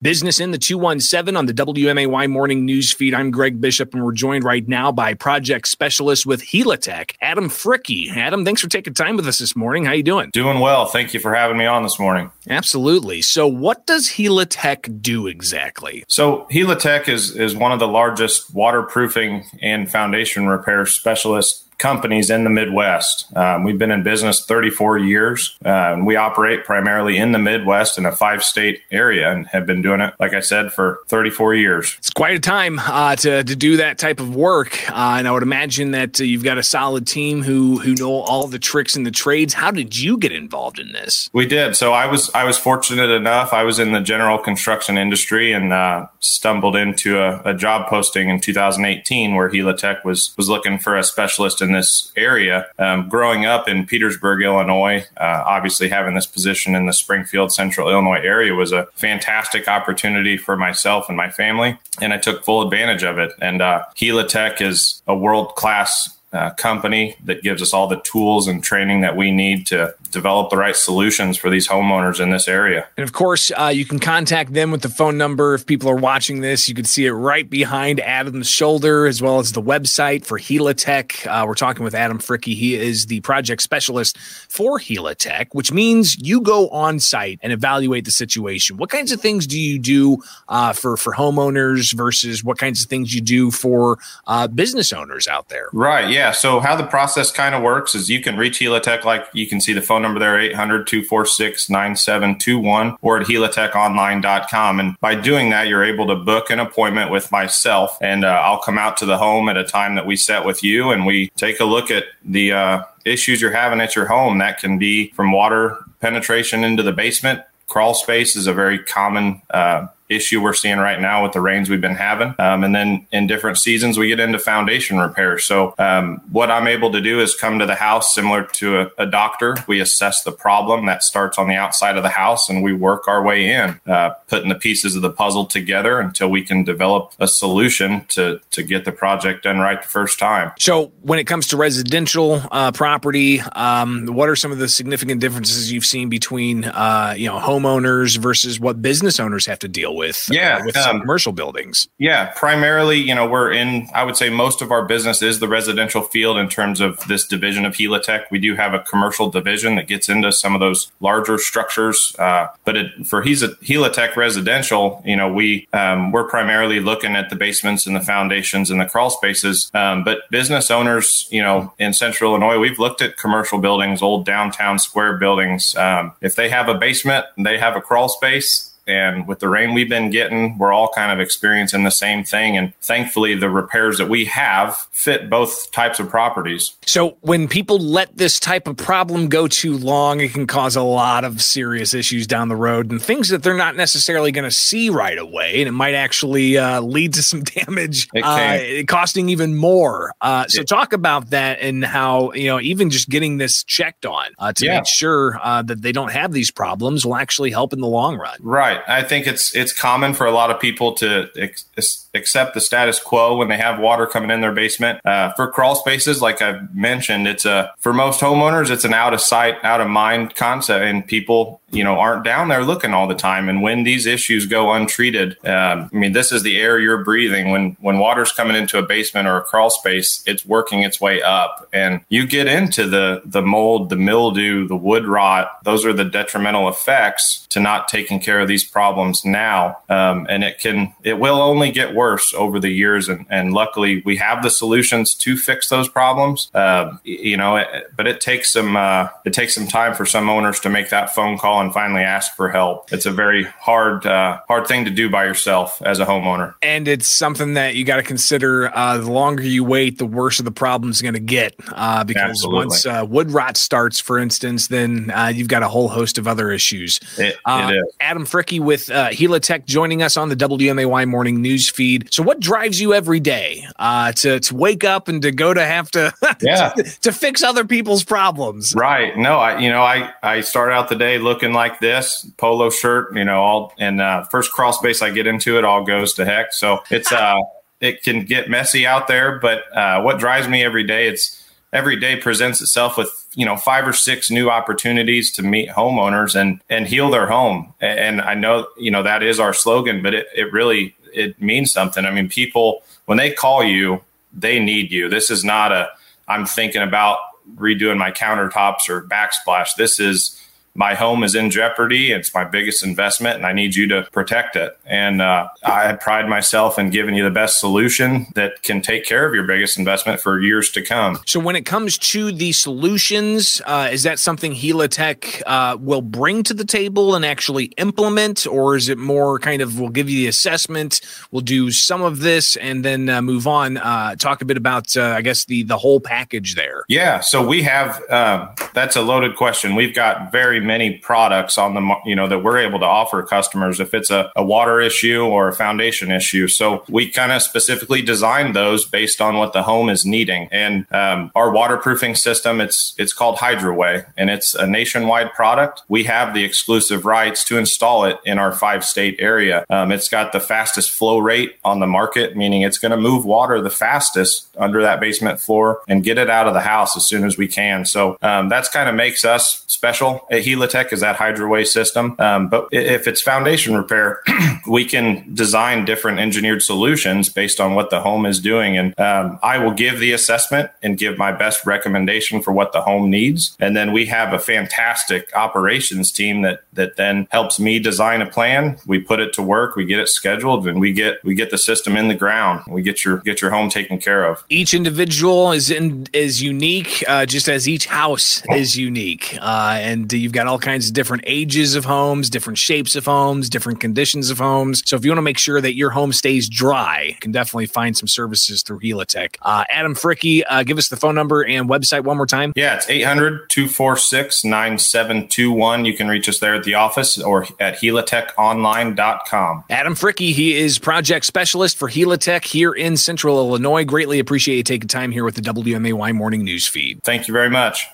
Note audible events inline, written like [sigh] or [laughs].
Business in the 217 on the WMAY morning news feed. I'm Greg Bishop, and we're joined right now by project specialist with Helitech, Adam Fricke. Adam, thanks for taking time with us this morning. How you doing? Doing well. Thank you for having me on this morning. Absolutely. So, what does Helitech do exactly? So, Helitech is is one of the largest waterproofing and foundation repair specialists companies in the Midwest. Um, we've been in business 34 years. Uh, and we operate primarily in the Midwest in a five state area and have been doing it, like I said, for 34 years. It's quite a time uh, to, to do that type of work. Uh, and I would imagine that uh, you've got a solid team who, who know all the tricks and the trades. How did you get involved in this? We did. So I was, I was fortunate enough. I was in the general construction industry and uh, stumbled into a, a job posting in 2018 where Helitech was, was looking for a specialist in in this area. Um, growing up in Petersburg, Illinois, uh, obviously having this position in the Springfield, Central Illinois area was a fantastic opportunity for myself and my family, and I took full advantage of it. And uh, Helitech is a world class uh, company that gives us all the tools and training that we need to develop the right solutions for these homeowners in this area. And of course, uh, you can contact them with the phone number. If people are watching this, you can see it right behind Adam's shoulder, as well as the website for Helitech. Uh, we're talking with Adam Fricke. He is the project specialist for Helitech, which means you go on site and evaluate the situation. What kinds of things do you do uh, for for homeowners versus what kinds of things you do for uh, business owners out there? Right. Yeah. So how the process kind of works is you can reach Helitech, like you can see the phone number there, 800 246 9721, or at helitechonline.com. And by doing that, you're able to book an appointment with myself, and uh, I'll come out to the home at a time that we set with you, and we take a look at the uh, issues you're having at your home. That can be from water penetration into the basement. Crawl space is a very common uh, issue we're seeing right now with the rains we've been having. Um, and then in different seasons, we get into foundation repair. So um, what I'm able to do is come to the house similar to a, a, doctor. We assess the problem that starts on the outside of the house and we work our way in, uh, putting the pieces of the puzzle together until we can develop a solution to, to get the project done right the first time. So when it comes to residential uh, property, um, what are some of the significant differences you've seen between, uh, you know, homeowners versus what business owners have to deal with? With yeah uh, with um, commercial buildings. yeah primarily you know we're in i would say most of our business is the residential field in terms of this division of helitech we do have a commercial division that gets into some of those larger structures uh, but it, for helitech residential you know we um, we're primarily looking at the basements and the foundations and the crawl spaces um, but business owners you know in central illinois we've looked at commercial buildings old downtown square buildings um, if they have a basement they have a crawl space and with the rain we've been getting, we're all kind of experiencing the same thing. And thankfully, the repairs that we have fit both types of properties. So, when people let this type of problem go too long, it can cause a lot of serious issues down the road and things that they're not necessarily going to see right away. And it might actually uh, lead to some [laughs] damage, uh, costing even more. Uh, so, talk about that and how, you know, even just getting this checked on uh, to yeah. make sure uh, that they don't have these problems will actually help in the long run. Right. I think it's it's common for a lot of people to ex- accept the status quo when they have water coming in their basement. Uh, for crawl spaces, like I've mentioned, it's a for most homeowners, it's an out of sight, out of mind concept, and people you know aren't down there looking all the time. And when these issues go untreated, um, I mean, this is the air you're breathing. When when water's coming into a basement or a crawl space, it's working its way up, and you get into the the mold, the mildew, the wood rot. Those are the detrimental effects to not taking care of these problems now, um, and it can it will only get worse over the years. And, and luckily, we have the solutions to fix those problems. Uh, you know, it, but it takes some uh, it takes some time for some owners to make that phone call and finally ask for help. It's a very hard uh, hard thing to do by yourself as a homeowner, and it's something that you got to consider. Uh, the longer you wait, the worse of the problem's going to get uh, because Absolutely. once uh, wood rot starts, for instance, then you've got a whole host of other issues. It, it is. Adam Fricke with uh, Helitech joining us on the WMAY morning news feed. So, what drives you every day uh, to to wake up and to go to have to [laughs] yeah. to, to, fix other people's problems? Right. No, I you know I I start out the day looking like this polo shirt. You know, all and uh, first crawl space I get into it all goes to heck. So it's uh it can get messy out there, but uh, what drives me every day it's every day presents itself with you know five or six new opportunities to meet homeowners and and heal their home and i know you know that is our slogan but it, it really it means something i mean people when they call you they need you this is not a i'm thinking about redoing my countertops or backsplash this is my home is in jeopardy. It's my biggest investment, and I need you to protect it. And uh, I pride myself in giving you the best solution that can take care of your biggest investment for years to come. So, when it comes to the solutions, uh, is that something Helitech uh, will bring to the table and actually implement, or is it more kind of we'll give you the assessment, we'll do some of this, and then uh, move on? Uh, talk a bit about, uh, I guess, the the whole package there. Yeah. So we have um, that's a loaded question. We've got very many products on the you know that we're able to offer customers if it's a, a water issue or a foundation issue. So we kind of specifically designed those based on what the home is needing. And um, our waterproofing system it's it's called HydroWay and it's a nationwide product. We have the exclusive rights to install it in our five state area. Um, it's got the fastest flow rate on the market, meaning it's going to move water the fastest under that basement floor and get it out of the house as soon as we can. So um, that's kind of makes us special at Helitech is that HydroWay system. Um, but if it's foundation repair, [clears throat] we can design different engineered solutions based on what the home is doing. And um, I will give the assessment and give my best recommendation for what the home needs. And then we have a fantastic operations team that that then helps me design a plan. We put it to work, we get it scheduled, and we get we get the system in the ground. We get your get your home taken care of. Each individual is in is unique, uh, just as each house is unique, uh, and you've got all kinds of different ages of homes, different shapes of homes, different conditions of homes. So if you want to make sure that your home stays dry, you can definitely find some services through Helitech. Uh, Adam Fricke, uh, give us the phone number and website one more time. Yeah, it's 800 246 9721. You can reach us there at the office or at helitechonline.com. Adam Fricke, he is project specialist for Helitech here in Central Illinois. Greatly appreciate you taking time here with the WMAY Morning News Feed. Thank you very much.